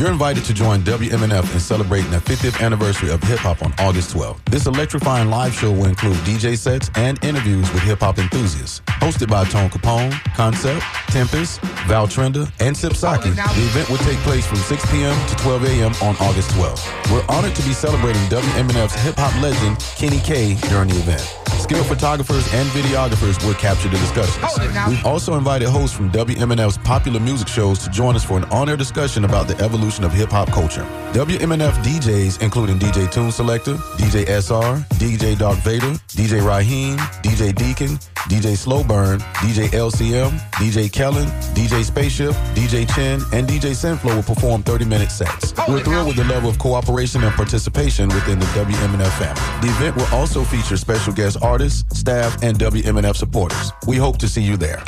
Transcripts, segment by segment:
You're invited to join WMNF in celebrating the 50th anniversary of hip hop on August 12th. This electrifying live show will include DJ sets and interviews with hip hop enthusiasts. Hosted by Tone Capone, Concept, Tempest, Val Trenda, and Sip Saki, the event will take place from 6 p.m. to 12 a.m. on August 12th. We're honored to be celebrating WMNF's hip hop legend, Kenny K, during the event. Skilled photographers and videographers will capture the discussions. We've also invited hosts from WMNF's popular music shows to join us for an on-air discussion about the evolution of hip-hop culture. WMNF DJs, including DJ Tune Selector, DJ SR, DJ Dark Vader, DJ Raheem, DJ Deacon, DJ Slowburn, DJ LCM, DJ Kellen, DJ Spaceship, DJ Chin, and DJ Sinflow will perform 30-minute sets. We're thrilled with the level of cooperation and participation within the WMNF family. The event will also feature special guest artists, staff, and WMNF supporters. We hope to see you there.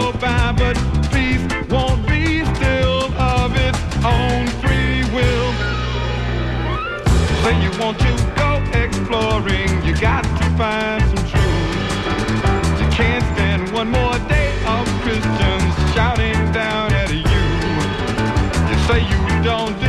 Go by, but peace won't be still of its own free will. Say you want to go exploring, you got to find some truth. You can't stand one more day of Christians shouting down at you. You say you don't dig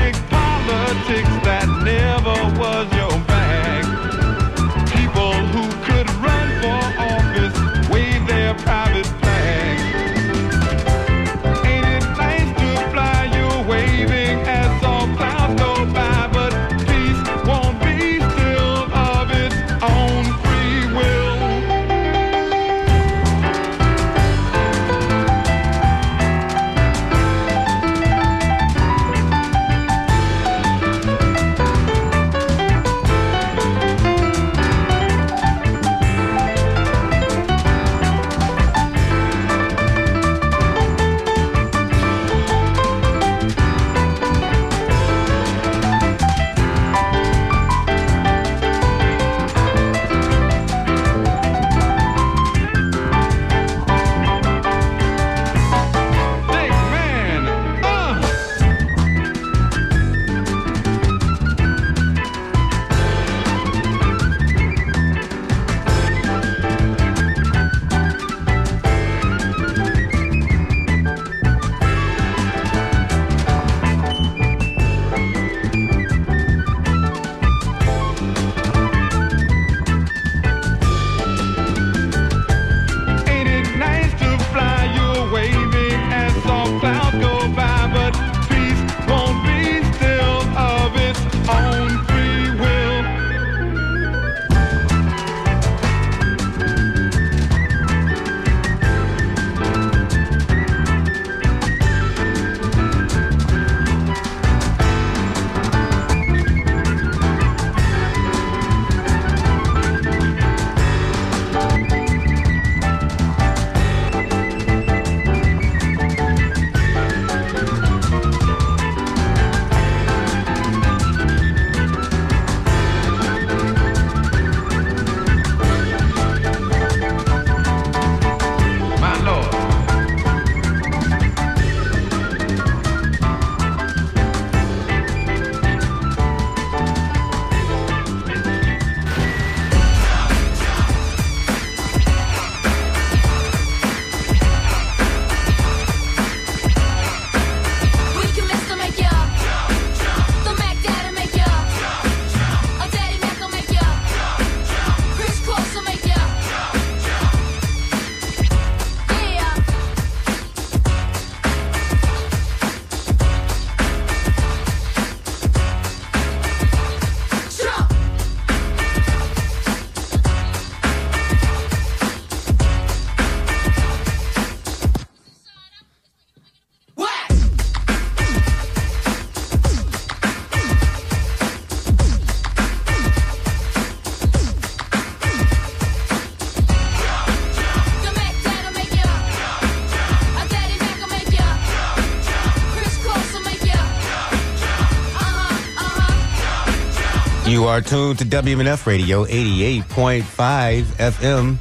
Are tuned to WMNF Radio 88.5 FM.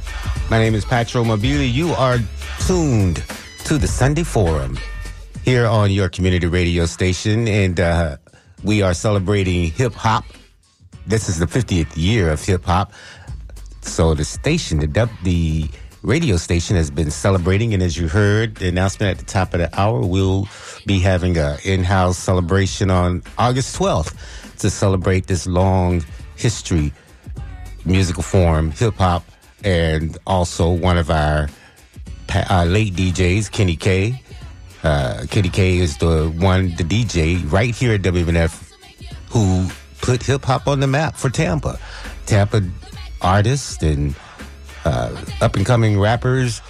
My name is Patro Mobili. You are tuned to the Sunday Forum here on your community radio station, and uh, we are celebrating hip hop. This is the 50th year of hip hop. So the station, the, the radio station has been celebrating, and as you heard the announcement at the top of the hour, we'll be having an in-house celebration on August 12th to celebrate this long history musical form, hip hop, and also one of our uh, late DJs, Kenny K. Uh, Kenny K is the one, the DJ right here at WMNF who put hip hop on the map for Tampa. Tampa artists and uh, up and coming rappers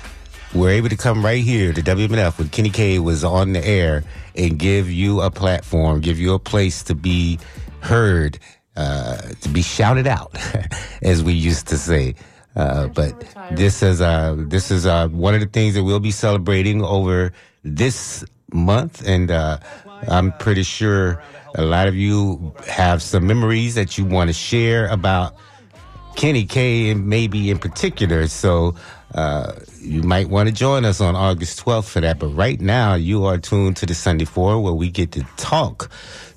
were able to come right here to WMNF when Kenny K was on the air and give you a platform, give you a place to be heard, uh, to be shouted out, as we used to say. Uh, but this is uh, this is uh, one of the things that we'll be celebrating over this month, and uh, I'm pretty sure a lot of you have some memories that you want to share about Kenny K, and maybe in particular. So uh, you might want to join us on August 12th for that. But right now, you are tuned to the Sunday Forum, where we get to talk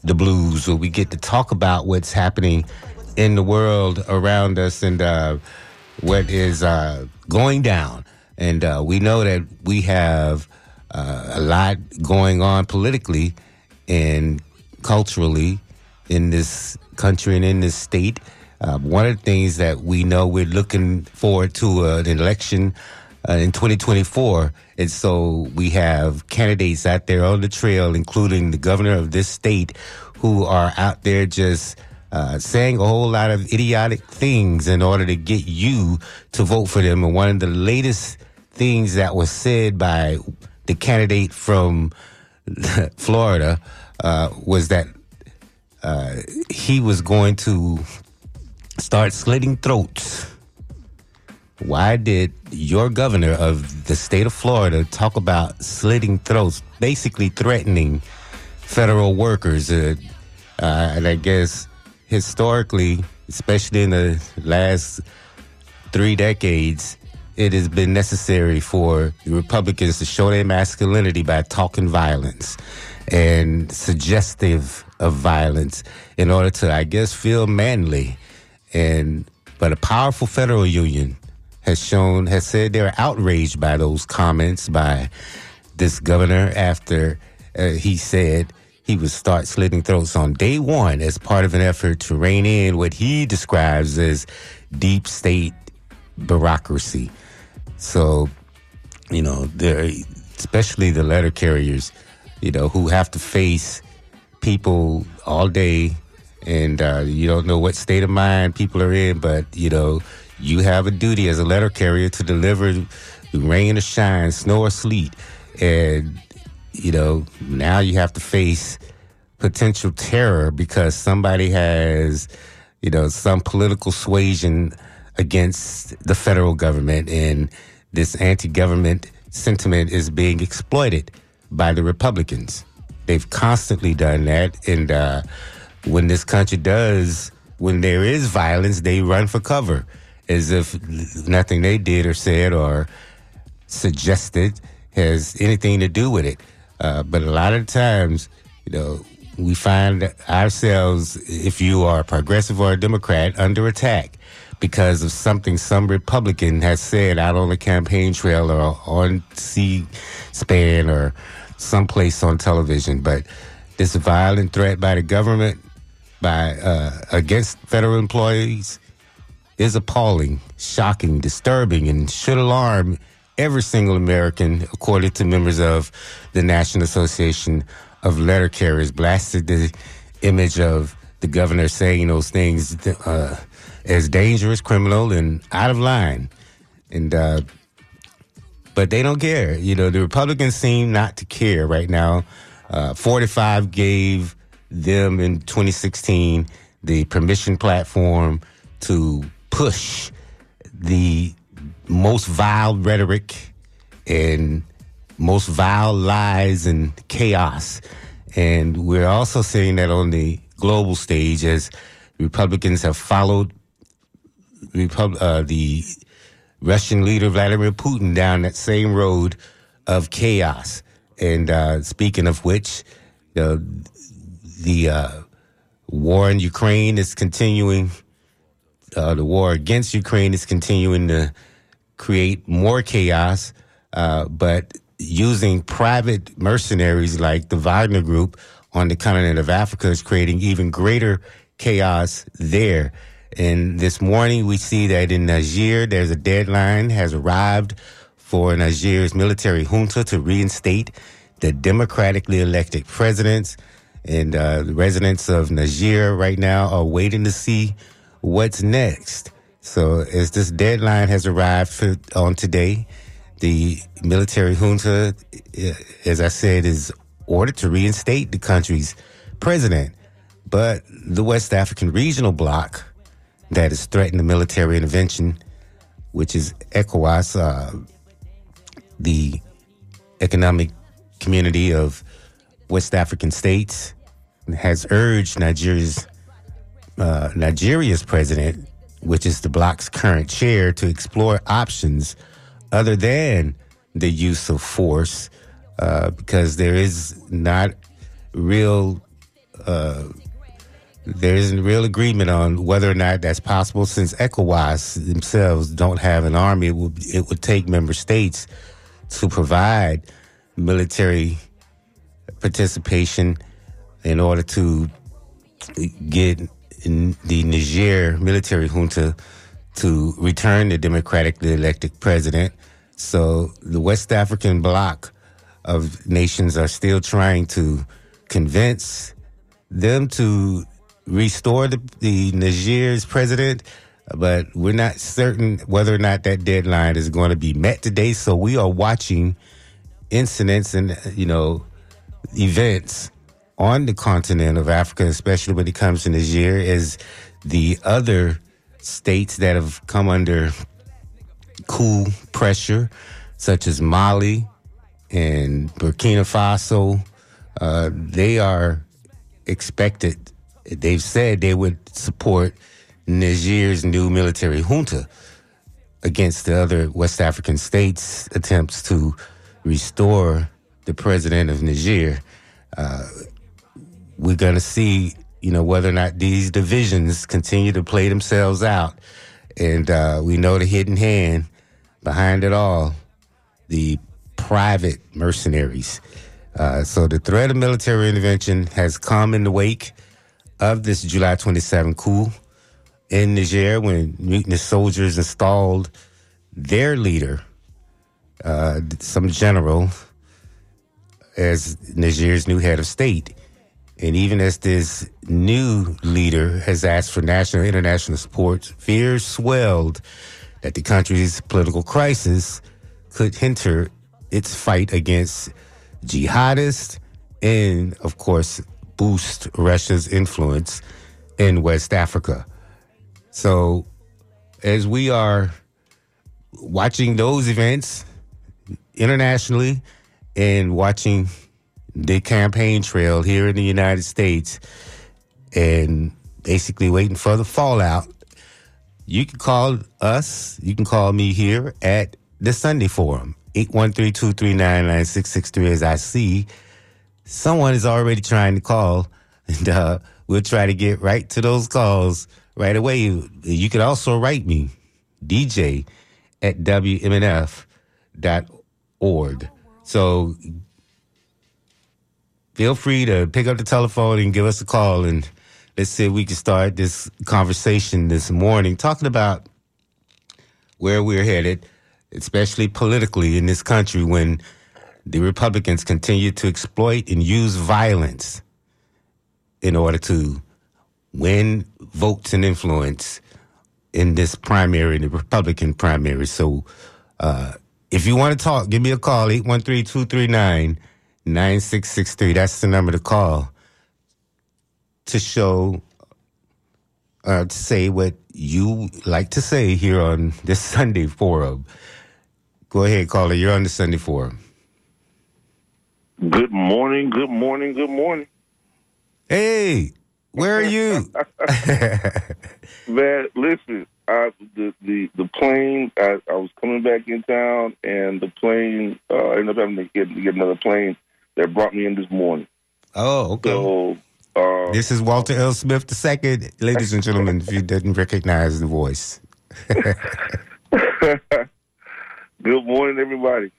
the blues, where we get to talk about what's happening in the world around us and uh, what is uh, going down. And uh, we know that we have uh, a lot going on politically and culturally in this country and in this state. Uh, one of the things that we know we're looking forward to uh, an election uh, in 2024. And so we have candidates out there on the trail, including the governor of this state, who are out there just uh, saying a whole lot of idiotic things in order to get you to vote for them. And one of the latest things that was said by the candidate from Florida uh, was that uh, he was going to start slitting throats. Why did your governor of the state of Florida talk about slitting throats, basically threatening federal workers? Uh, uh, and I guess historically, especially in the last three decades, it has been necessary for Republicans to show their masculinity by talking violence and suggestive of violence in order to, I guess, feel manly. And but a powerful federal union has shown has said they're outraged by those comments by this governor after uh, he said he would start slitting throats on day one as part of an effort to rein in what he describes as deep state bureaucracy. So, you know, especially the letter carriers, you know, who have to face people all day and uh, you don't know what state of mind people are in, but you know you have a duty as a letter carrier to deliver rain or shine, snow or sleet, and you know now you have to face potential terror because somebody has you know some political suasion against the federal government, and this anti-government sentiment is being exploited by the Republicans. They've constantly done that, and. Uh, when this country does, when there is violence, they run for cover as if nothing they did or said or suggested has anything to do with it. Uh, but a lot of times, you know, we find ourselves, if you are a progressive or a Democrat, under attack because of something some Republican has said out on the campaign trail or on C-SPAN or someplace on television. But this violent threat by the government by uh, against federal employees is appalling, shocking, disturbing, and should alarm every single American, according to members of the National Association of Letter Carriers. Blasted the image of the governor saying those things uh, as dangerous, criminal, and out of line. And uh, but they don't care. You know, the Republicans seem not to care right now. Uh, 45 gave them in 2016 the permission platform to push the most vile rhetoric and most vile lies and chaos. And we're also seeing that on the global stage as Republicans have followed Repub- uh, the Russian leader Vladimir Putin down that same road of chaos. And uh, speaking of which, the the uh, war in Ukraine is continuing. Uh, the war against Ukraine is continuing to create more chaos, uh, but using private mercenaries like the Wagner Group on the continent of Africa is creating even greater chaos there. And this morning we see that in Niger, there's a deadline has arrived for Niger's military junta to reinstate the democratically elected presidents. And uh, the residents of Niger right now are waiting to see what's next. So as this deadline has arrived for, on today, the military junta, uh, as I said, is ordered to reinstate the country's president. But the West African regional bloc that has threatened the military intervention, which is ECOWAS, uh, the economic community of West African states, has urged Nigeria's uh, Nigeria's president, which is the bloc's current chair, to explore options other than the use of force, uh, because there is not real. Uh, there isn't real agreement on whether or not that's possible since ECOWAS themselves don't have an army. It would, it would take member states to provide military participation in order to get the Niger military junta to return the democratically elected president. So the West African bloc of nations are still trying to convince them to restore the, the Niger's president, but we're not certain whether or not that deadline is going to be met today. So we are watching incidents and, you know, events on the continent of Africa, especially when it comes to Niger, is the other states that have come under coup pressure, such as Mali and Burkina Faso, uh, they are expected they've said they would support Niger's new military junta against the other West African states' attempts to restore the president of Niger. Uh, we're going to see, you know, whether or not these divisions continue to play themselves out. And uh, we know the hidden hand behind it all, the private mercenaries. Uh, so the threat of military intervention has come in the wake of this July 27 coup in Niger when mutinous soldiers installed their leader, uh, some general, as Niger's new head of state. And even as this new leader has asked for national and international support, fears swelled that the country's political crisis could hinder its fight against jihadists and, of course, boost Russia's influence in West Africa. So, as we are watching those events internationally and watching the campaign trail here in the United States and basically waiting for the fallout, you can call us, you can call me here at the Sunday Forum, 813 239 9663 as I see someone is already trying to call, and uh, we'll try to get right to those calls right away. You can also write me, DJ at WMNF.org. So feel free to pick up the telephone and give us a call, and let's see if we can start this conversation this morning talking about where we're headed, especially politically in this country when the Republicans continue to exploit and use violence in order to win votes and influence in this primary, in the Republican primary. So, uh, if you want to talk, give me a call, 813-239-9663. That's the number to call to show, uh, to say what you like to say here on this Sunday forum. Go ahead, caller. You're on the Sunday forum. Good morning, good morning, good morning. Hey, Where are you? Man, listen, I, the the the plane. I, I was coming back in town, and the plane. Uh, I ended up having to get, get another plane that brought me in this morning. oh, okay. So, uh, This is Walter L. Smith II, ladies and gentlemen, if you didn't recognize the voice. good morning, everybody.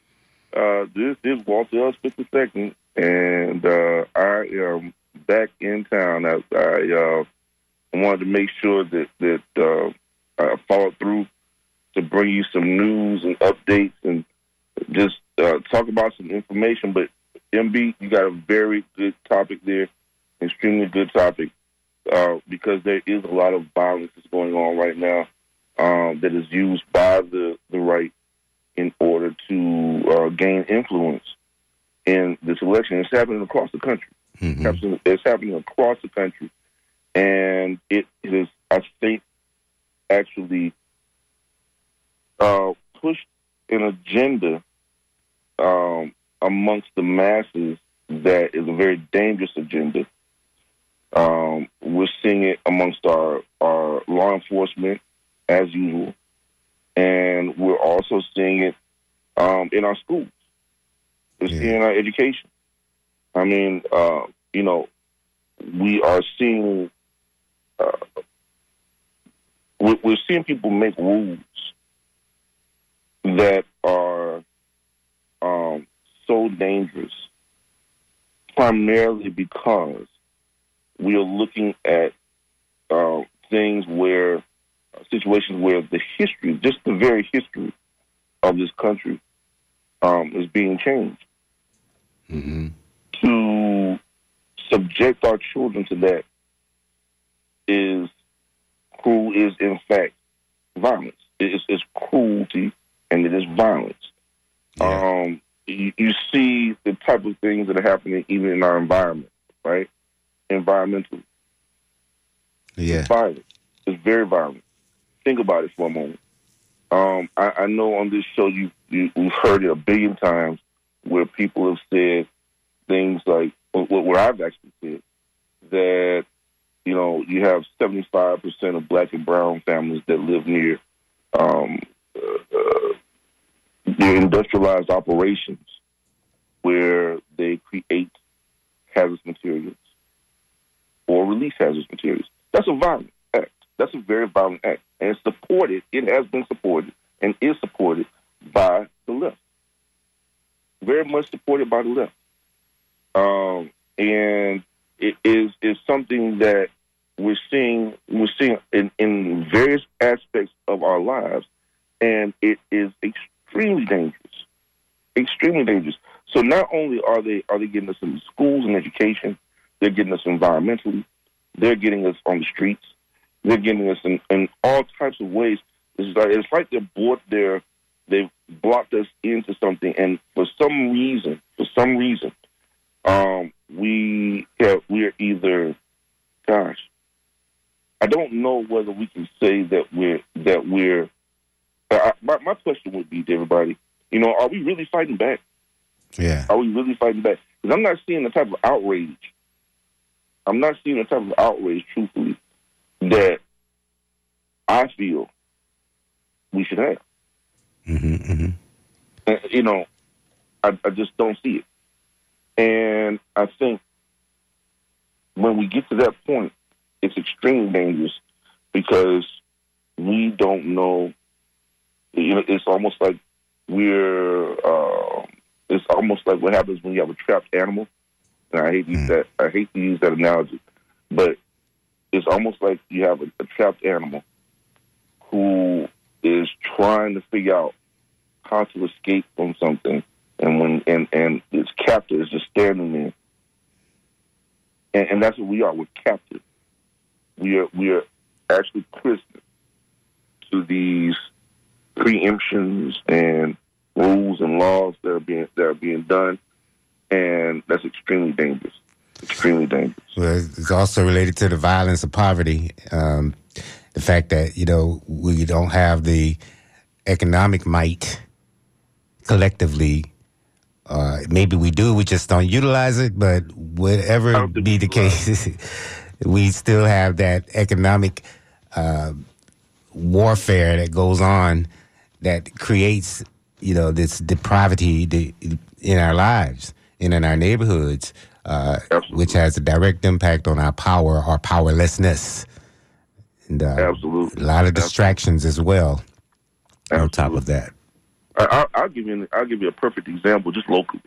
Uh, this is Walter L. Smith II, and uh, I am back in town. I, I uh, wanted to make sure that that uh, I followed through to bring you some news and updates and just uh, talk about some information. But MB, you got a very good topic there, extremely good topic, uh, because there is a lot of violence that's going on right now um, that is used by the, the right in order to uh, gain influence in this election. It's happening across the country. Mhm. It's happening across the country. And it is, I think, actually uh, pushed an agenda um, amongst the masses that is a very dangerous agenda. Um, we're seeing it amongst our, our law enforcement as usual. And we're also seeing it um, in our schools. We're Yeah. seeing our education. I mean, uh, you know, we are seeing uh, we're, we're seeing people make rules that are um, so dangerous, primarily because we are looking at uh, things where situations where the history, just the very history of this country, um, is being changed Mhm. to subject our children to that is cruel is in fact violence. It is it's cruelty and it is violence. Yeah. Um, you, you see the type of things that are happening even in our environment, right? Environmental Yeah. violent. It's very violent. Think about it for a moment. Um, I, I know on this show you, you we've heard it a billion times where people have said things like what, what I've actually said that you know you have seventy five percent of black and brown families that live near um, uh, uh, industrialized operations where they create hazardous materials or release hazardous materials. That's a violent act. That's a very violent act. And it's supported, it has been supported and is supported by the left. Very much supported by the left. Um, and is is something that we're seeing we're seeing in, in various aspects of our lives and it is extremely dangerous. Extremely dangerous. So not only are they are they getting us in schools and education, they're getting us environmentally, they're getting us on the streets. They're getting us in, in all types of ways. It's like it's like they're bought there. They've blocked us into something, and for some reason, for some reason, um, we have, we are either, gosh, I don't know whether we can say that we're that we're. Uh, my my question would be to everybody, you know, are we really fighting back? Yeah. Are we really fighting back? Because I'm not seeing the type of outrage. I'm not seeing the type of outrage, truthfully, that I feel we should have. hmm hmm Uh, You know, I, I just don't see it. And I think when we get to that point, it's extremely dangerous because we don't know. You know, it's almost like we're. Uh, it's almost like what happens when you have a trapped animal. And I hate to use that. I hate to use that analogy, but it's almost like you have a, a trapped animal who is trying to figure out how to escape from something, and when and and its captor is just standing there, and, and that's what we are. We're captive. We are we are actually prisoners to these preemptions and rules and laws that are being that are being done, and that's extremely dangerous. Extremely dangerous. Well, it's also related to the violence of poverty. Um, the fact that, you know, we don't have the economic might collectively. Uh, maybe we do, we just don't utilize it, but whatever be the case, we still have that economic uh, warfare that goes on that creates, you know, this depravity in our lives and in our neighborhoods, uh, which has a direct impact on our power or powerlessness. And, uh, Absolutely. A lot of distractions as well. Absolutely. On top of that, I, will give you. An, I'll give you a perfect example, just locally,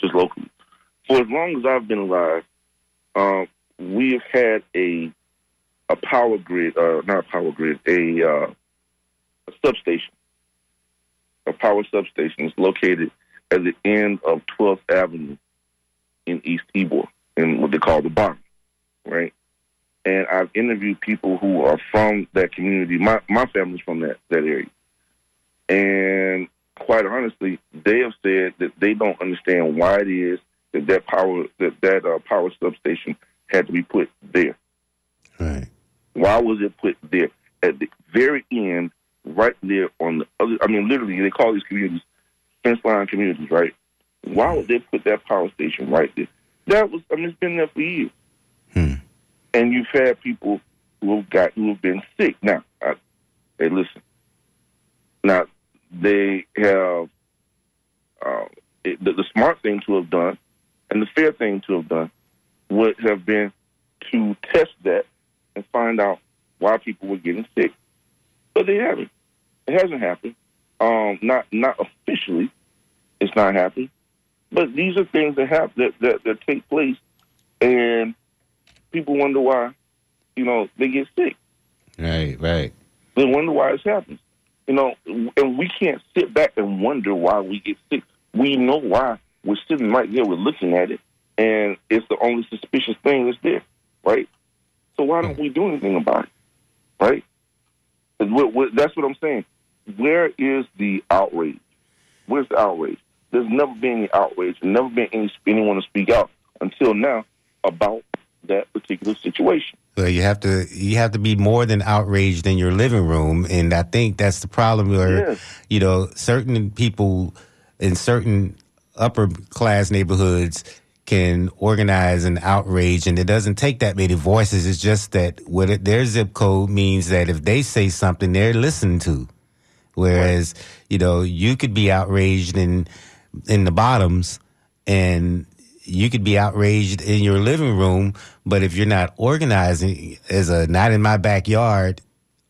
just locally. For as long as I've been alive, um, we have had a a power grid, uh, not a power grid, a, uh, a substation, a power substation is located at the end of 12th Avenue in East Ybor, in what they call the bottom, right? And I've interviewed people who are from that community. My my family's from that that area, and quite honestly, they have said that they don't understand why it is that that power that that uh, power substation had to be put there. Right. Why was it put there at the very end, right there on the other? I mean, literally, they call these communities fence line communities, right? Why would they put that power station right there? That was, I mean, it's been there for years. Hmm. And you've had people who have got who have been sick. Now, I, hey, listen. Now, they have uh, it, the, the smart thing to have done and the fair thing to have done would have been to test that and find out why people were getting sick. But they haven't. It hasn't happened. Um, not not officially, it's not happening. But these are things that happen that, that, that take place, and people wonder why, you know, they get sick. Right, right. They wonder why this happens. You know, and we can't sit back and wonder why we get sick. We know why. We're sitting right there, we're looking at it, and it's the only suspicious thing that's there, right? So why don't we do anything about it, right? That's what I'm saying. Where is the outrage? Where's the outrage? There's never been any outrage. Never been any anyone to speak out until now about that particular situation. Well, you have to you have to be more than outraged in your living room, and I think that's the problem. Where Yes. you know certain people in certain upper class neighborhoods can organize an outrage, and it doesn't take that many voices. It's just that what it, their zip code means that if they say something, they're listened to. Whereas you know you could be outraged in in the bottoms, and you could be outraged in your living room, but if you're not organizing as a not in my backyard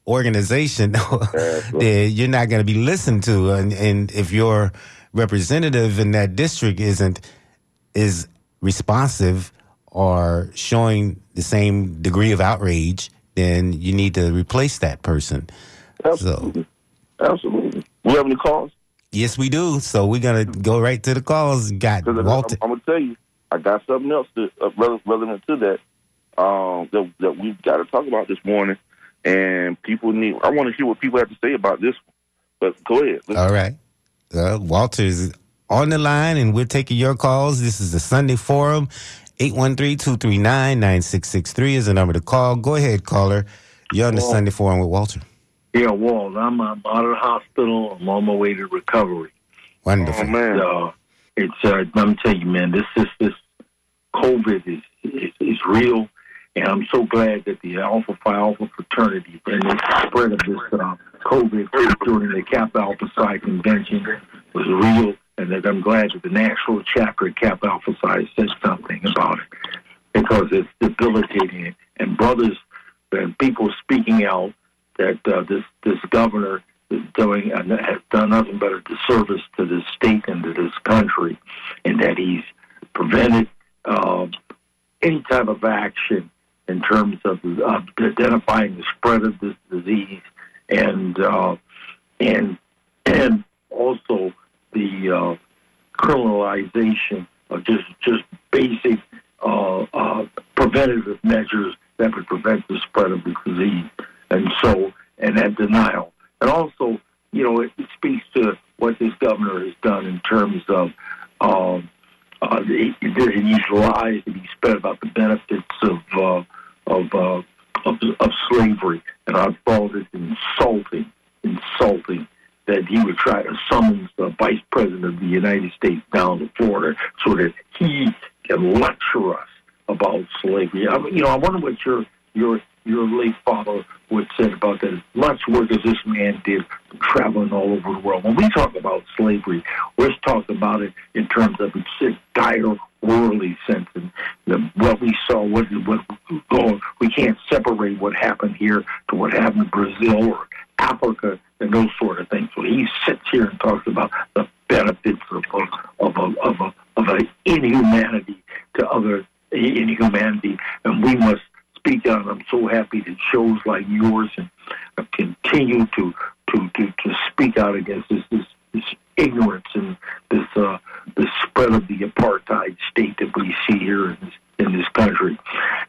organization, then you're not going to be listened to. And, and if your representative in that district isn't is responsive or showing the same degree of outrage, then you need to replace that person. Absolutely. Absolutely. We have any calls? Yes, we do. So we're gonna go right to the calls. Got Walter. I'm, I'm gonna tell you, I got something else to, uh, relevant to that um, that that we've got to talk about this morning, and people need. I want to hear what people have to say about this. one. But go ahead. Let's- All right. Uh, Walter's on the line, and we're taking your calls. This is the Sunday Forum. 813-239-9663 is the number to call. Go ahead, caller. You're on the Well- Sunday Forum with Walter. Yeah, Walt, I'm, I'm out of the hospital. I'm on my way to recovery. Wonderful. oh man. Uh, it's uh, let me tell you, man, this is this COVID is, is is real, and I'm so glad that the Alpha Phi Alpha fraternity and the spread of this uh, COVID during the Kappa Alpha Psi convention was real, and that I'm glad that the national chapter at Kappa Alpha Psi said something about it because it's debilitating, and brothers and people speaking out that uh, this this governor doing and has done nothing but a disservice to this state and to this country, and that he's prevented um, any type of action in terms of uh, identifying the spread of this disease and uh, and and also the uh, criminalization of just just basic uh, uh, preventative measures that would prevent the spread of the disease, and so and that denial, and also you know it, speaks to what this governor has done in terms of. Um, uh, the, these lies that he spread about the benefits of uh, of, uh, of of slavery, and I thought it insulting, insulting that he would try to summons the vice president of the United States down to Florida so that he can lecture us about slavery. I mean, you know, I wonder what your your your late father would say about that. As much work as this man did traveling all over the world. When we talk about slavery, let's talk about it in terms of its dire worldly sense and the, what we saw. What what oh, we can't separate what happened here to what happened in Brazil or Africa and those sort of things. So he sits here and talks about the benefits of a, of a, of a, of a inhumanity to other inhumanity, and we must speak out. I'm so happy that shows like yours and continue to to to, to speak out against this this, this ignorance and this uh, the spread of the apartheid state that we see here in this, in this country,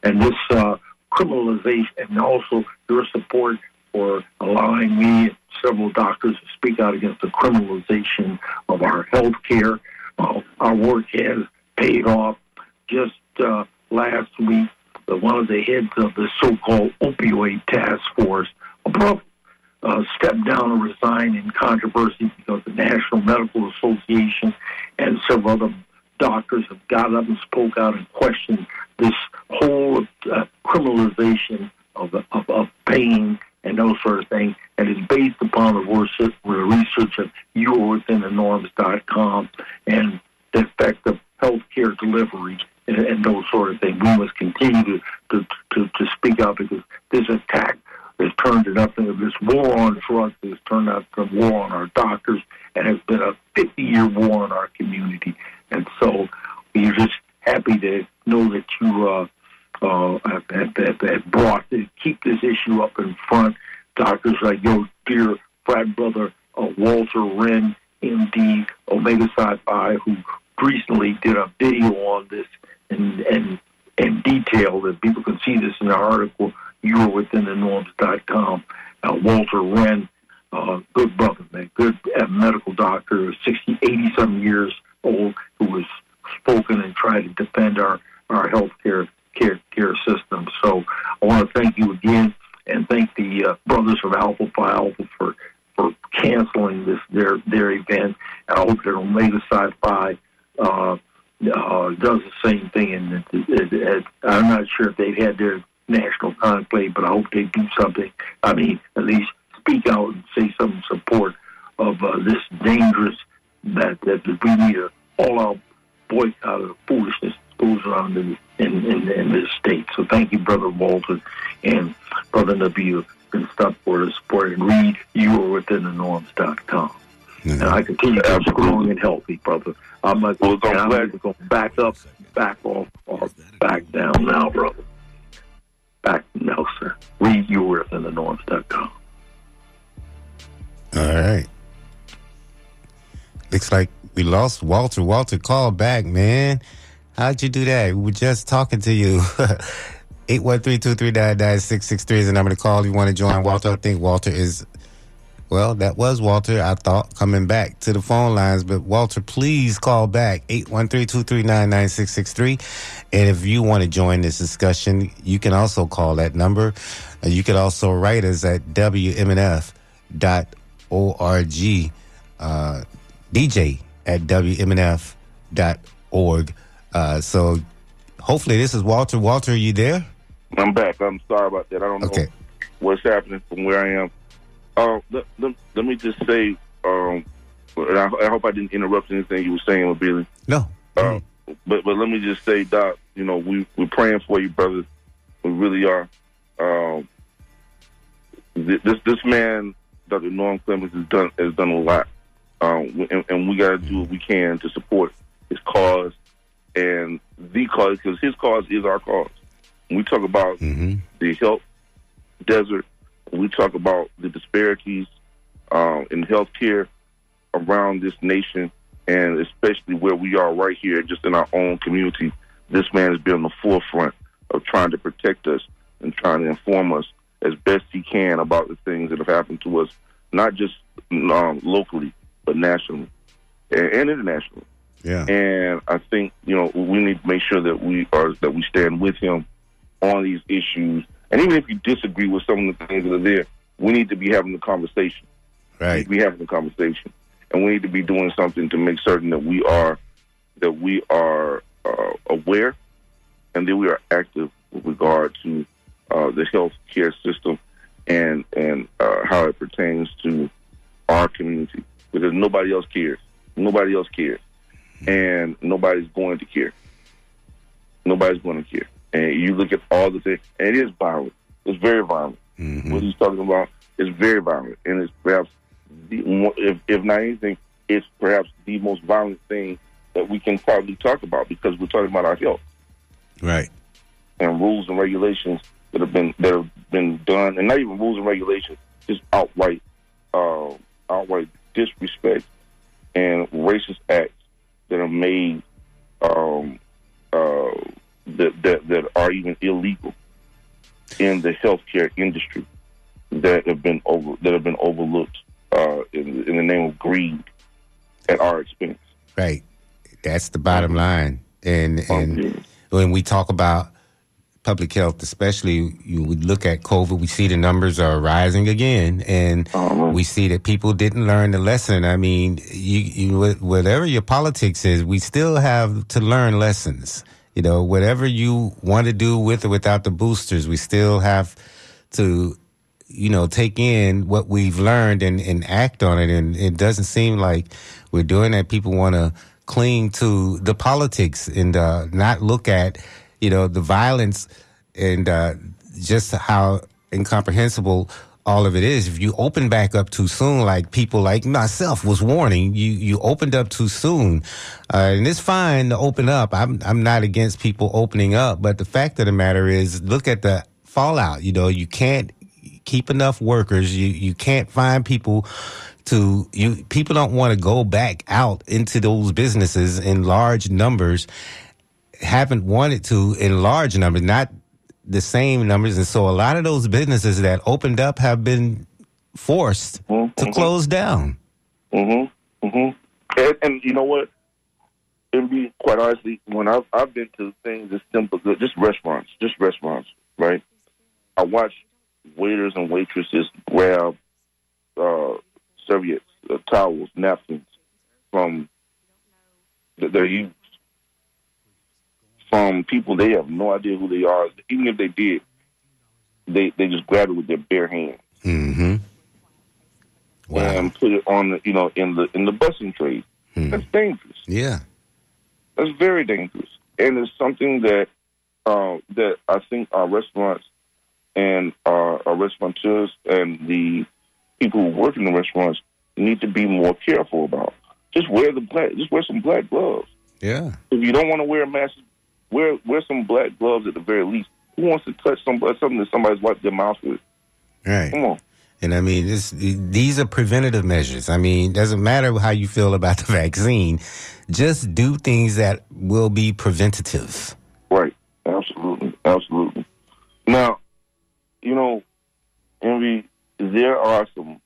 and this uh, criminalization, and also your support for allowing me and several doctors to speak out against the criminalization of our health care. Uh, our work has paid off. Just uh, last week, one of the heads of the so-called opioid task force above uh, stepped down and resigned in controversy because the National Medical Association and several other doctors have got up and spoke out and questioned this whole uh, criminalization of, of, of pain and those sort of things. And it's based upon the research, of youarewithinthenorms.com and the effect of healthcare delivery and, and, those sort of things. We must continue to, to, to, to speak out because this attack has turned to nothing. This war on drugs has turned out to war on our doctors and has been a 50 year war on our community. And so we're just happy to know that you uh, uh, that, that, that brought keep this issue up in front. Doctors like your dear frat brother uh, Walter Wren, MD, Omega Psi Phi, who recently did a video on this and and in detail that people can see this in the article you are within the norms.com. Uh, Walter Wren, uh, good brother, man, good uh, medical doctor, 60, 80 some years old, who has spoken and tried to defend our, our health care, care, system. So I want to thank you again and thank the uh, brothers of Alpha Phi Alpha for, for canceling this their their event. And I hope that Omega Psi Phi uh, uh, does the same thing. And it, it, it, I'm not sure if they've had their national conclave, but I hope they do something. I mean, at least speak out and say some support of uh, this dangerous that that we need a all-out boycott of the foolishness that goes around in, in, in, in this state. So thank you, Brother Walton and Brother Nabil, and stop for the support and read you are within the norms.com. Mm-hmm. And I continue to be strong and healthy, brother. I'm not well, going to back up, back off, or back down now, brother back now, sir. Read you within the norms.com. All right. Looks like we lost Walter. Walter, call back, man. How'd you do that? We were just talking to you. 813-239-9663 is the number to call. You want to join Walter? I think Walter is well, that was Walter, I thought, coming back to the phone lines. But Walter, please call back 813-239-9663. And if you want to join this discussion, you can also call that number. Uh, you can also write us at WMNF.org, uh, DJ at WMNF.org. Uh, so hopefully this is Walter. Walter, are you there? I'm back. I'm sorry about that. I don't know okay. what's happening from where I am. Uh, let, let, let, me just say, um, and I, I, hope I didn't interrupt anything you were saying, Billy. No. Uh, but but let me just say, Doc, you know, we we're praying for you, brothers. We really are. Um, this this man, Dr. Norm Clemens, has done has done a lot, um, and, and, we got to do what we can to support his cause and the cause because his cause is our cause. When we talk about mm-hmm. the health desert we talk about the disparities uh, in healthcare around this nation, and especially where we are right here, just in our own community. This man has been on the forefront of trying to protect us and trying to inform us as best he can about the things that have happened to us, not just um, locally, but nationally and, and internationally. Yeah. And I think you know we need to make sure that we are that we stand with him on these issues and even if you disagree with some of the things that are there, we need to be having the conversation. Right. We need to be having the conversation, and we need to be doing something to make certain that we are that we are uh, aware and then we are active with regard to uh, the health care system and and uh, how it pertains to our community because nobody else cares. Nobody else cares, and nobody's going to care. Nobody's going to care. And you look at all the things, and it is violent. It's very violent. Mhm. What he's talking about is very violent, and it's perhaps the, if if not anything, it's perhaps the most violent thing that we can probably talk about because we're talking about our health Right. and rules and regulations that have been that have been done, and not even rules and regulations, just outright, uh, outright disrespect and racist acts that are made um, uh, that, that that are even illegal in the healthcare industry that have been over that have been overlooked uh, in, in the name of greed at our expense. Right. That's the bottom line. And and Okay. when we talk about public health, especially you would look at COVID, we see the numbers are rising again, and Uh-huh. we see that people didn't learn the lesson. I mean, you, you whatever your politics is, we still have to learn lessons. You know, whatever you want to do with or without the boosters, we still have to you know, take in what we've learned and, and act on it. And it doesn't seem like we're doing that. People want to cling to the politics and uh, not look at, you know, the violence and uh, just how incomprehensible all of it is. If you open back up too soon, like people like myself was warning, you you opened up too soon, uh, and it's fine to open up. I'm I'm not against people opening up, but the fact of the matter is, look at the fallout. You know, you can't keep enough workers. You you can't find people to you. People don't want to go back out into those businesses in large numbers. Haven't wanted to in large numbers, not the same numbers, and so a lot of those businesses that opened up have been forced to Mhm. close down. Mm-hmm. Mm-hmm. And, and you know what? And be quite honestly, when I've I've been to things as simple, just restaurants, just restaurants, right? I watch waiters and waitresses grab uh, serviettes, uh, towels, napkins from that used from people they have no idea who they are. Even if they did, they they just grab it with their bare hands Mm-hmm. Wow. and put it on the you know in the in the busing trade. Hmm. That's dangerous. Yeah. That's very dangerous, and it's something that uh, that I think our restaurants and our, our restaurateurs and the people who work in the restaurants need to be more careful about. Just wear the black. Just wear some black gloves. Yeah. If you don't want to wear a mask, wear wear some black gloves at the very least. Who wants to touch some uh, something that somebody's wiped their mouth with? Right. Come on. And I mean, this, these are preventative measures. I mean, it doesn't matter how you feel about the vaccine. Just do things that will be preventative. Right. Absolutely. Absolutely. Now, you know, Envy, there are some,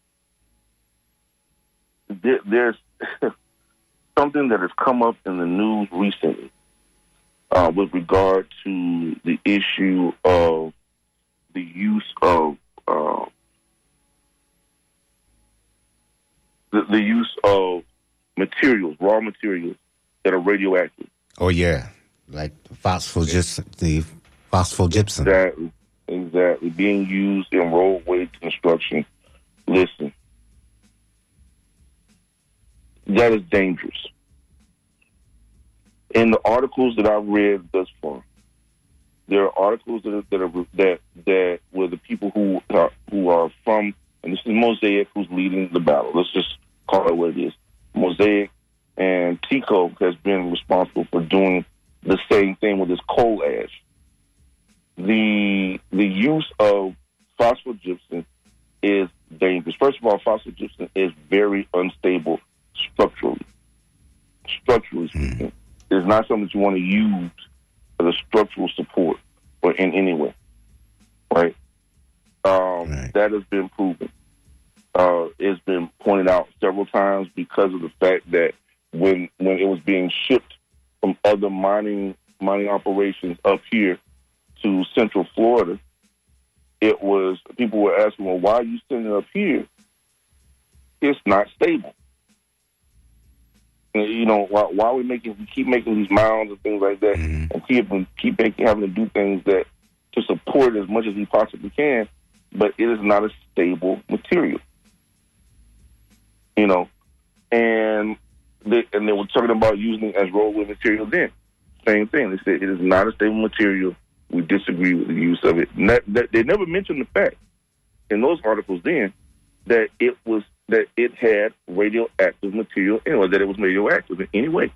there, there's something that has come up in the news recently uh, with regard to the issue of the use of uh, the, the use of materials, raw materials that are radioactive. Oh yeah, like phosphogypsum, the phosphogypsum. Exactly. Exactly. Being used in roadway construction. Listen, that is dangerous. In the articles that I've read thus far, there are articles that are, that are that that were the people who are who are from, and this is Mosaic who's leading the battle. Let's just call it what it is. Mosaic and TECO has been responsible for doing the same thing with this coal ash the the use of phosphogypsum is dangerous. First of all, phosphogypsum is very unstable structurally. Structurally hmm. speaking, it's not something that you want to use as a structural support or in any way. Right? Um, Right. That has been proven. Uh, it's been pointed out several times because of the fact that when when it was being shipped from other mining mining operations up here to Central Florida, it was people were asking, "Well, why are you sending it up here? It's not stable." You know, why, why are we making we keep making these mounds and things like that, Mhm. and keep keep making, having to do things that to support as much as we possibly can, but it is not a stable material. You know, and they, and they were talking about using it as roadway material. Then, same thing. They said it is not a stable material. We disagree with the use of it. Not, that, they never mentioned the fact in those articles then that it was that it had radioactive material or that it was radioactive in any way.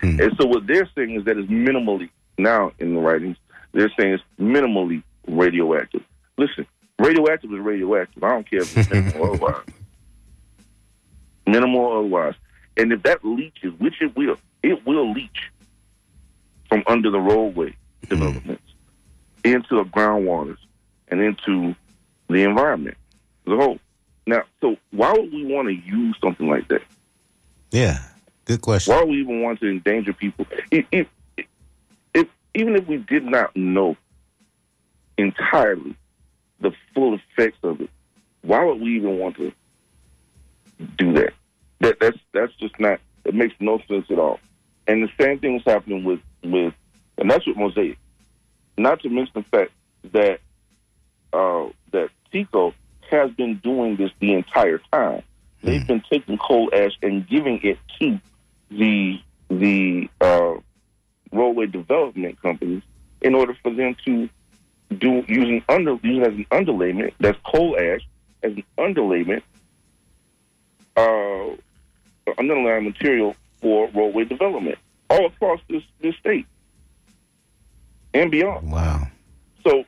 Hmm. And so what they're saying is that it's minimally now in the writings. They're saying it's minimally radioactive. Listen, radioactive is radioactive. I don't care if it's minimal or otherwise. Minimal or otherwise. And if that leaches, which it will, it will leach from under the roadway developments into the groundwaters and into the environment as a whole. Now, so why would we want to use something like that? Yeah. Good question. Why would we even want to endanger people? If, if, if, even if we did not know entirely the full effects of it, why would we even want to do that? That that's that's just not. It makes no sense at all. And the same thing was happening with with, and that's with Mosaic. Not to mention the fact that uh, that TECO has been doing this the entire time. They've been taking coal ash and giving it to the the uh, roadway development companies in order for them to do using under using as an underlayment that's coal ash as an underlayment uh, underlying material for roadway development all across this this state and beyond. Wow. So,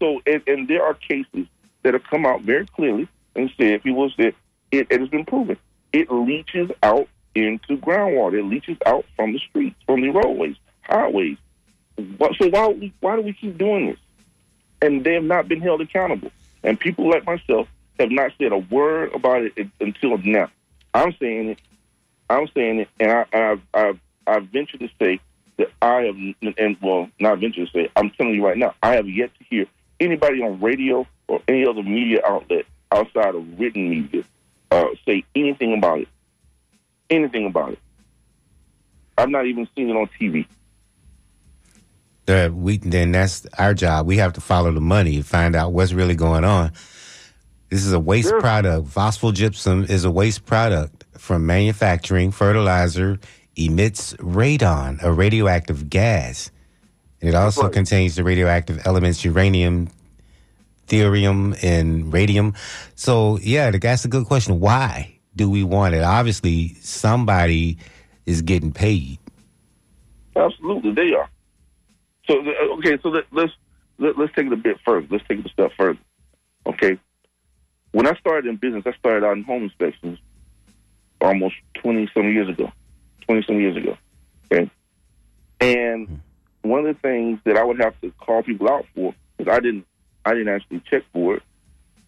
so, and, and there are cases that have come out very clearly and said, people said, it, it has been proven. It leaches out into groundwater. It leaches out from the streets, from the roadways, highways. So why why do we keep doing this? And they have not been held accountable. And people like myself have not said a word about it until now. I'm saying it. I'm saying it, and I, I've, I've, I've ventured to say that I have, and well, not venture to say, I'm telling you right now, I have yet to hear anybody on radio or any other media outlet outside of written media uh, say anything about it. Anything about it. I've not even seen it on TV. Uh, we then that's our job. We have to follow the money, find out what's really going on. This is a waste Sure. product. Phosphogypsum is a waste product from manufacturing fertilizer. Emits radon, a radioactive gas. And it also right. contains the radioactive elements uranium, thorium, and radium. So, yeah, that's a good question. Why do we want it? Obviously, somebody is getting paid. Absolutely, they are. So okay, so let, let's let, let's take it a bit further. Let's take it a step further. Okay, when I started in business, I started out in home inspections almost twenty some years ago. Twenty some years ago. Okay, and hmm. one of the things that I would have to call people out for because I didn't I didn't actually check for it.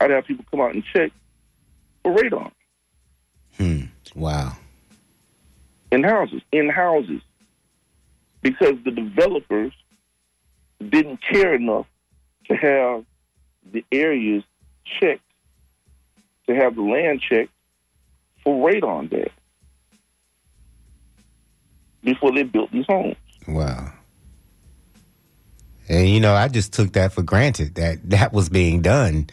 I'd have people come out and check for radon Hmm. Wow. in houses, in houses, because the developers didn't care enough to have the areas checked, to have the land checked for radon there before they built these homes. Wow. And you know, I just took that for granted that that was being done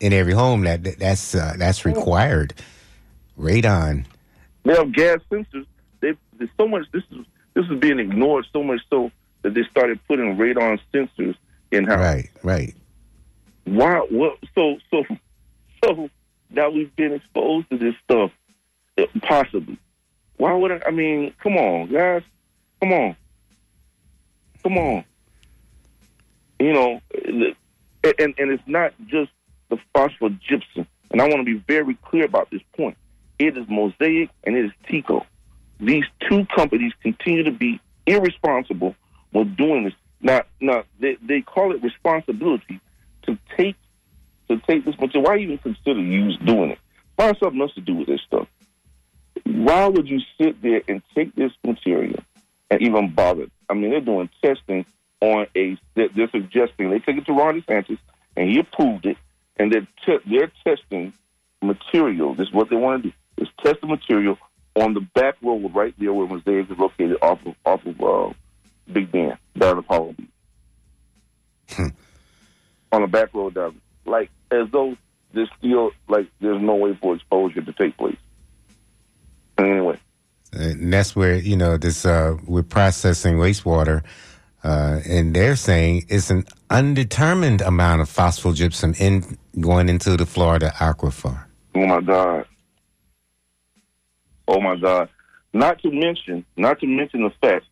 in every home. That, that that's uh, that's required. Radon. They have gas sensors. They, there's so much. This is this is being ignored so much so that they started putting radon sensors in houses. Right. Right. Why? What? So so so now we've been exposed to this stuff, uh, possibly. Why would I? I mean, come on, guys, come on, come on. You know, and and it's not just the phosphogypsum. And I want to be very clear about this point. It is Mosaic and it is TECO. These two companies continue to be irresponsible with doing this. Now, now they, they call it responsibility to take to take this material. Why even consider use doing it? Find something else to do with this stuff. Why would you sit there and take this material and even bother? I mean, they're doing testing on a. They're, suggesting they take it to Ron DeSantis and he approved it, and they're te- they're testing material. This is what they want to do: is test the material on the back road right there where Mosaic is located off of off of uh, Big Bend down in Apollo Beach. on the back road down, like as though there's still like there's no way for exposure to take place. Anyway, And that's where, you know, this, uh, we're processing wastewater, uh, and they're saying it's an undetermined amount of phosphogypsum in going into the Florida aquifer. oh my God, oh my God. Not to mention, not to mention the fact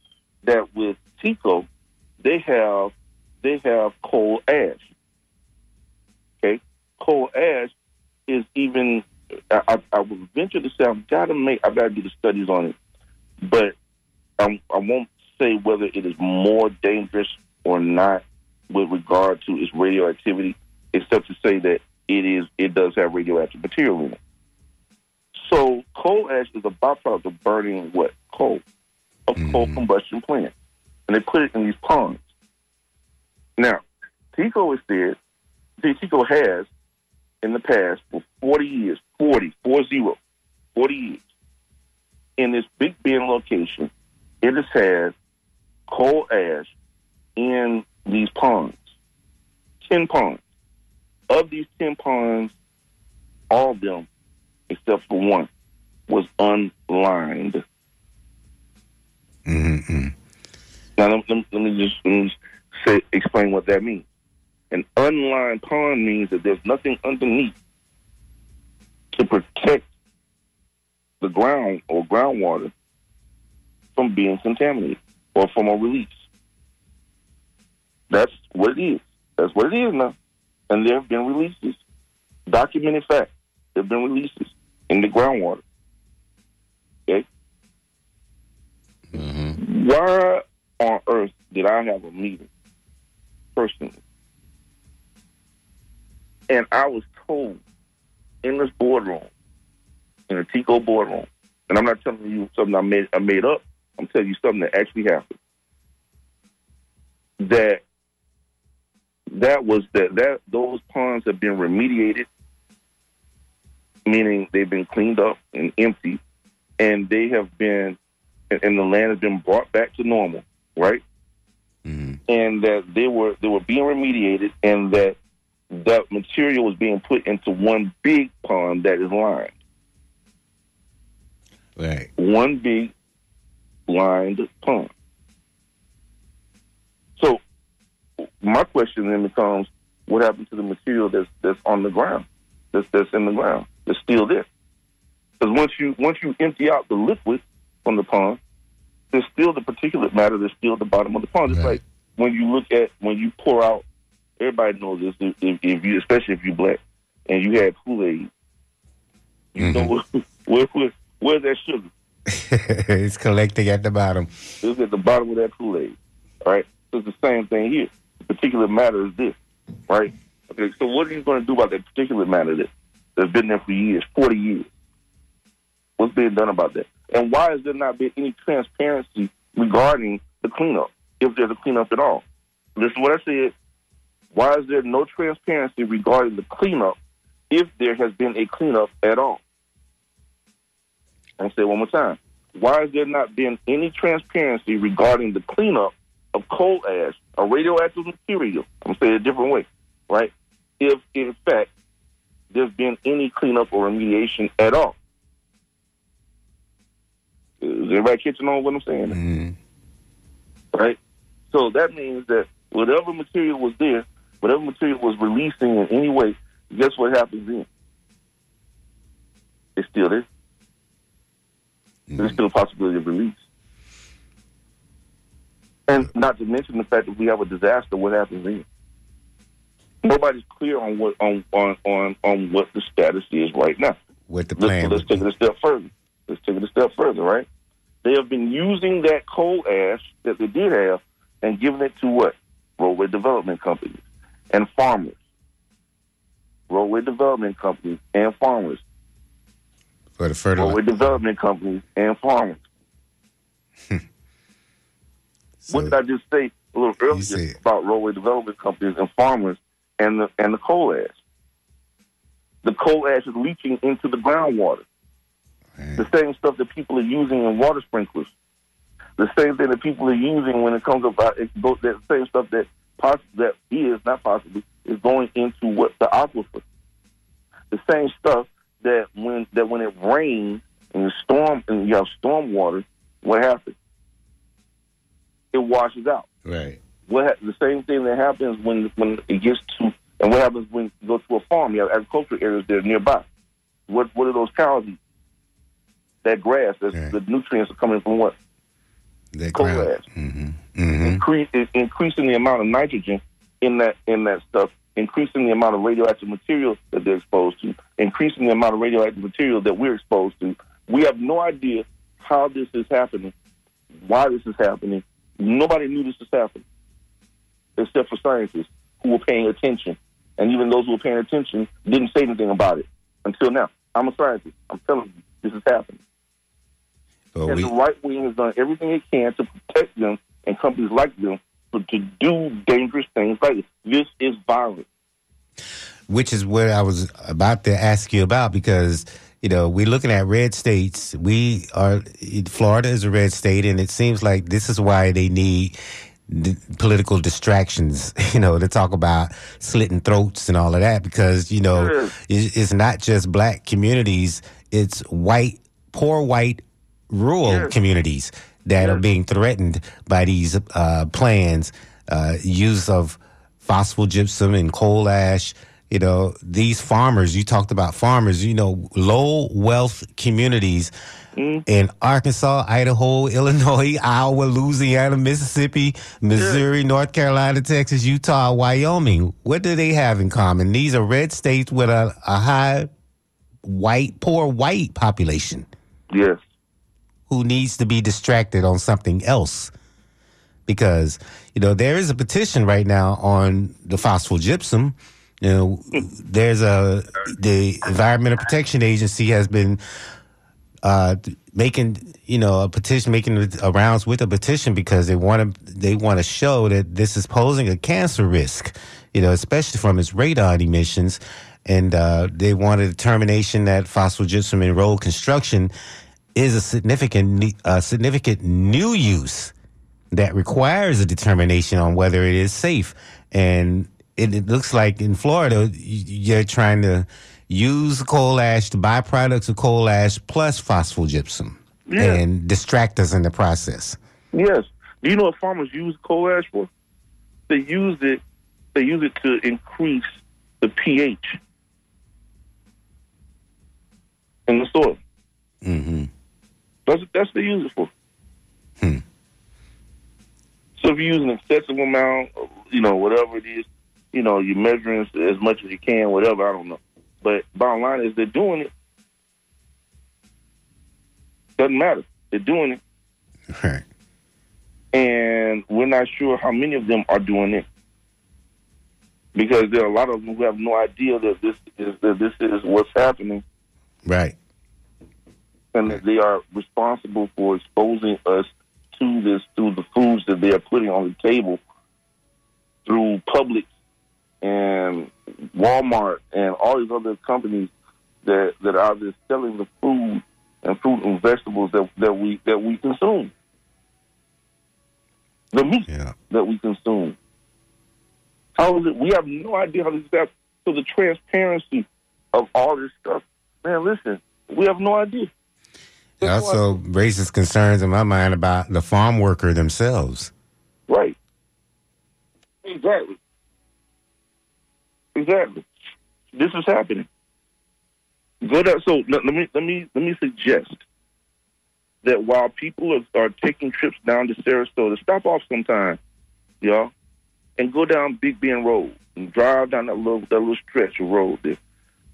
that with TECO, they have they have coal ash. Okay, coal ash is even. I, I, would venture to say I've got to make. I've got to do the studies on it, but I, I won't say whether it is more dangerous or not with regard to its radioactivity, except to say that it is. It does have radioactive material in it. So coal ash is a byproduct of burning what coal, of coal mm-hmm. combustion plant, and they put it in these ponds. Now, TECO is said, TECO has in the past for 40 years, 40, 40, 40 years, in this Big Bend location, it has had coal ash in these ponds, 10 ponds. Of these 10 ponds, all of them, except for one, was unlined. Mm-hmm. Now, let, let, let me just, let me just say, explain what that means. An unlined pond means that there's nothing underneath to protect the ground or groundwater from being contaminated or from a release. That's what it is. That's what it is now. And there have been releases. Documented fact. There have been releases in the groundwater. Okay? Mm-hmm. Why on earth did I have a meeting personally? And I was told in this boardroom, in a TECO boardroom, and I'm not telling you something I made I made up. I'm telling you something that actually happened. That that was that that those ponds have been remediated, meaning they've been cleaned up and empty, and they have been and, and the land has been brought back to normal, right? Mm-hmm. And that they were they were being remediated, and that that material was being put into one big pond that is lined, Right. one big lined pond. So, my question then becomes, what happened to the material that's that's on the ground, that's that's in the ground, that's still there? Because once you once you empty out the liquid from the pond, there's still the particulate matter that's still at the bottom of the pond. It's Right. like when you look at when you pour out. Everybody knows this. If, if, you, especially if you black, and you had Kool Aid, you know where, mm-hmm. where, where where's that sugar? it's collecting at the bottom. It's at the bottom of that Kool Aid. All right. So it's the same thing here. The particular matter is this, right? Okay. So what are you going to do about that particular matter that that's been there for years, forty years? What's being done about that? And why has there not been any transparency regarding the cleanup, if there's a cleanup at all? This is what I said. Why is there no transparency regarding the cleanup if there has been a cleanup at all? I'll say it one more time. Why has there not been any transparency regarding the cleanup of coal ash, a radioactive material? I'm saying it a different way, right? If in fact there's been any cleanup or remediation at all. Is everybody catching on what I'm saying? Mhm. right? So that means that whatever material was there, whatever material was releasing in any way, guess what happens then? It's still there. Mm-hmm. There's still a possibility of release. And not to mention the fact that we have a disaster, what happens then? Nobody's clear on what on on on, on what the status is right now. With the Let's, plan. let's take it a step further. Let's take it a step further, right? They have been using that coal ash that they did have and giving it to what? Roadway development companies and farmers. Roadway development companies and farmers. For the Roadway fertilizer. development companies and farmers. what did I just say a little earlier about roadway development companies and farmers and the and the coal ash? The coal ash is leaching into the groundwater. The same stuff that people are using in water sprinklers. The same thing that people are using when it comes about it goes that same stuff that poss- that is not possibly is going into what the aquifer. The same stuff that when that when it rains and the storm and you have storm water, what happens? It washes out. Right. What ha- the same thing that happens when when it gets to and what happens when you go to a farm? You have agricultural areas there nearby. What what are those cows eat? That grass. That's, Right. The nutrients are coming from what? That Coal ground. Mm-hmm. Mm-hmm. Increase, increasing the amount of nitrogen in that in that stuff, increasing the amount of radioactive material that they're exposed to, increasing the amount of radioactive material that we're exposed to. We have no idea how this is happening, why this is happening. Nobody knew this was happening, except for scientists who were paying attention. And even those who were paying attention didn't say anything about it until now. I'm a scientist. I'm telling you, this is happening. And we, the right wing has done everything it can to protect them and companies like them to do dangerous things like this. This is violent. which is what I was about to ask you about because you know we're looking at red states. We are Florida is a red state, and it seems like this is why they need d- political distractions. You know to talk about slitting throats and all of that because you know it- it's not just black communities; it's white, poor white rural communities that are being threatened by these uh, plans, uh, use of phosphogypsum and coal ash. You know, these farmers, you talked about farmers, you know, low wealth communities in Arkansas, Idaho, Illinois, Iowa, Louisiana, Mississippi, Missouri, North Carolina, Texas, Utah, Wyoming. What do they have in common? These are red states with a, a high white, poor white population Yes. Who needs to be distracted on something else. Because, you know, there is a petition right now on the phosphogypsum. You know, there's a, the Environmental Protection Agency has been uh, making, you know, a petition, making the rounds with a petition because they want to, they want to show that this is posing a cancer risk, you know, especially from its radon emissions. And uh, they want a determination that phosphogypsum in road construction is a significant, uh, significant new use that requires a determination on whether it is safe. And it, it looks like in Florida, you're trying to use coal ash, the byproducts of coal ash plus phosphogypsum, Yeah. and distract us in the process. Yes. Do you know what farmers use coal ash for? They use it. They use it to increase the pH in the soil. hmm That's that's what they use it for. Hmm. So if you use an excessive amount, of, you know, whatever it is, you know, you're measuring as much as you can, whatever. I don't know. But bottom line is they're doing it. Doesn't matter. They're doing it, Right. and we're not sure how many of them are doing it because there are a lot of them who have no idea that this is that this is what's happening Right. And that they are responsible for exposing us to this through the foods that they are putting on the table through Publix and Walmart and all these other companies that that are there selling the food and fruit and vegetables that, that we that we consume. The meat Yeah. that we consume. How is it? We have no idea how this is happening. So the transparency of all this stuff, man. Listen, we have no idea. It also raises concerns in my mind about the farm worker themselves. Right. Exactly. Exactly. This is happening. Go down. So let, me let me let me suggest that while people are, are taking trips down to Sarasota, stop off sometime, y'all, and go down Big Bend Road and drive down that little that little stretch of road there,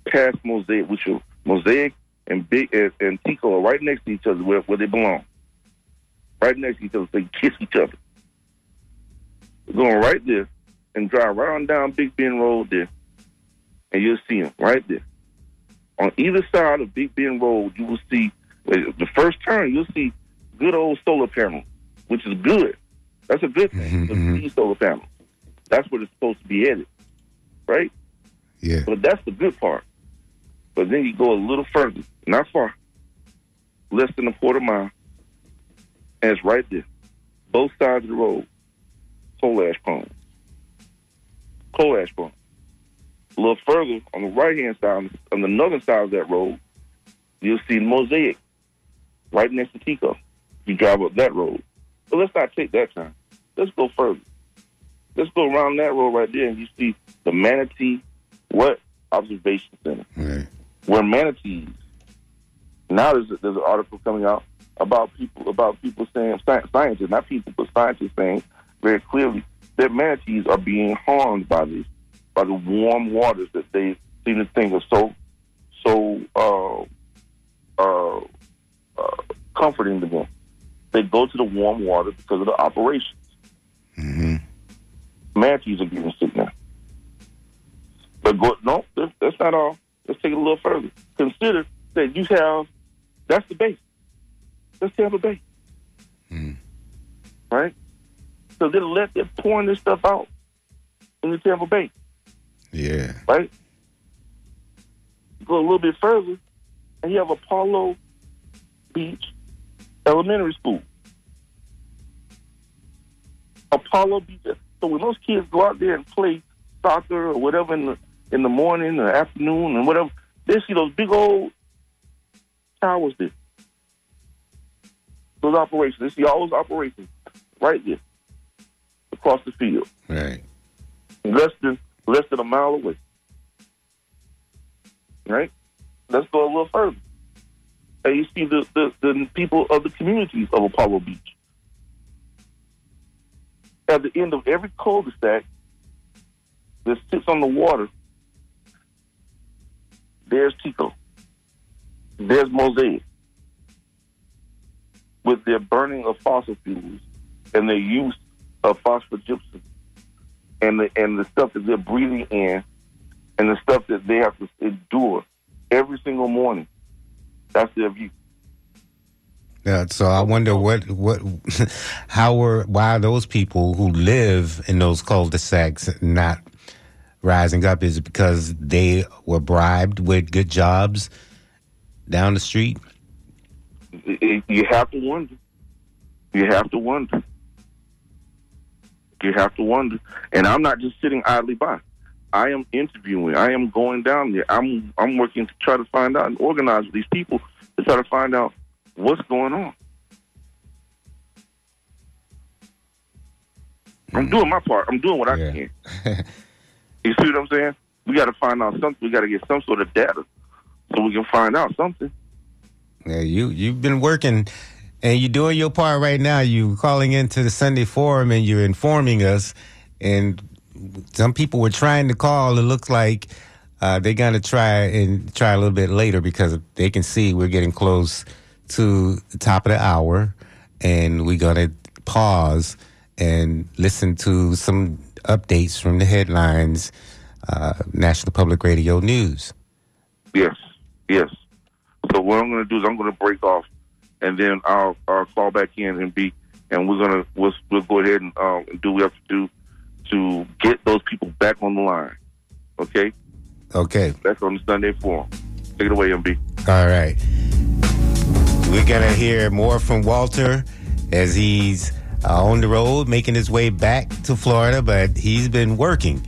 past Mosaic, which are Mosaic and Big and, and TECO are right next to each other where, where they belong. Right next to each other, so they kiss each other. We're Going right there and drive right on down Big Bend Road there, and you'll see them right there. On either side of Big Bend Road, you will see the first turn. You'll see good old solar panels, which is good. That's a good thing. Mhm, The these solar panels. That's where it's supposed to be headed, right? Yeah. But that's the good part. But then you go a little further, not far, less than a quarter mile, and it's right there. Both sides of the road, coal ash ponds. Coal ash ponds. A little further on the right hand side, on the northern side of that road, you'll see Mosaic right next to TECO. You drive up that road. But let's not take that time. Let's go further. Let's go around that road right there and you see the Manatee what observation center. Right. Where manatees now there's a, there's an article coming out about people about people saying scientists, not people, but scientists saying very clearly that manatees are being harmed by this by the warm waters that they seem to think are so so uh, uh, uh, comforting to them. They go to the warm water because of the operations. hmm Manatees are getting sick now. But go, no, that's, that's not all. Let's take it a little further. Consider that you have, that's the base. That's Tampa Bay. Mm. Right? So they're, let, they're pouring this stuff out in the Tampa Bay. Yeah. right? Go a little bit further, and you have Apollo Beach Elementary School. Apollo Beach. So when those kids go out there and play soccer or whatever in the in the morning or afternoon and whatever, they see those big old towers there. Those operations. They see all those operations right there across the field Right. less than less than a mile away. Right? Let's go a little further. And you see the, the, the people of the communities of Apollo Beach. At the end of every cul-de-sac that sits on the water, there's TECO. There's Mosaic. With their burning of fossil fuels and their use of phosphogypsum and the and the stuff that they're breathing in and the stuff that they have to endure every single morning. That's their view. Yeah, so I wonder what what how were why are those people who live in those cul-de-sacs not rising up? Is because they were bribed with good jobs down the street? You have to wonder. You have to wonder. You have to wonder. And I'm not just sitting idly by. I am interviewing. I am going down there. I'm I'm working to try to find out and organize these people to try to find out what's going on. I'm hmm. doing my part. I'm doing what I Yeah. can. You see what I'm saying? We got to find out something. We got to get some sort of data so we can find out something. Yeah, you you've been working and you're doing your part right now. You calling into the Sunday forum and you're informing us. And some people were trying to call. It looks like uh, they're gonna try and try a little bit later because they can see we're getting close to the top of the hour, and we're gonna pause and listen to some updates from the headlines, uh, National Public Radio News. Yes, yes. So what I'm going to do is I'm going to break off, and then I'll, I'll call back in and be, and we're gonna we'll, we'll go ahead and um, do what we have to do to get those people back on the line. Okay, Okay. That's on the Sunday forum. Take it away, MB. All right. We're going to hear more from Walter as he's uh, on the road making his way back to Florida, but he's been working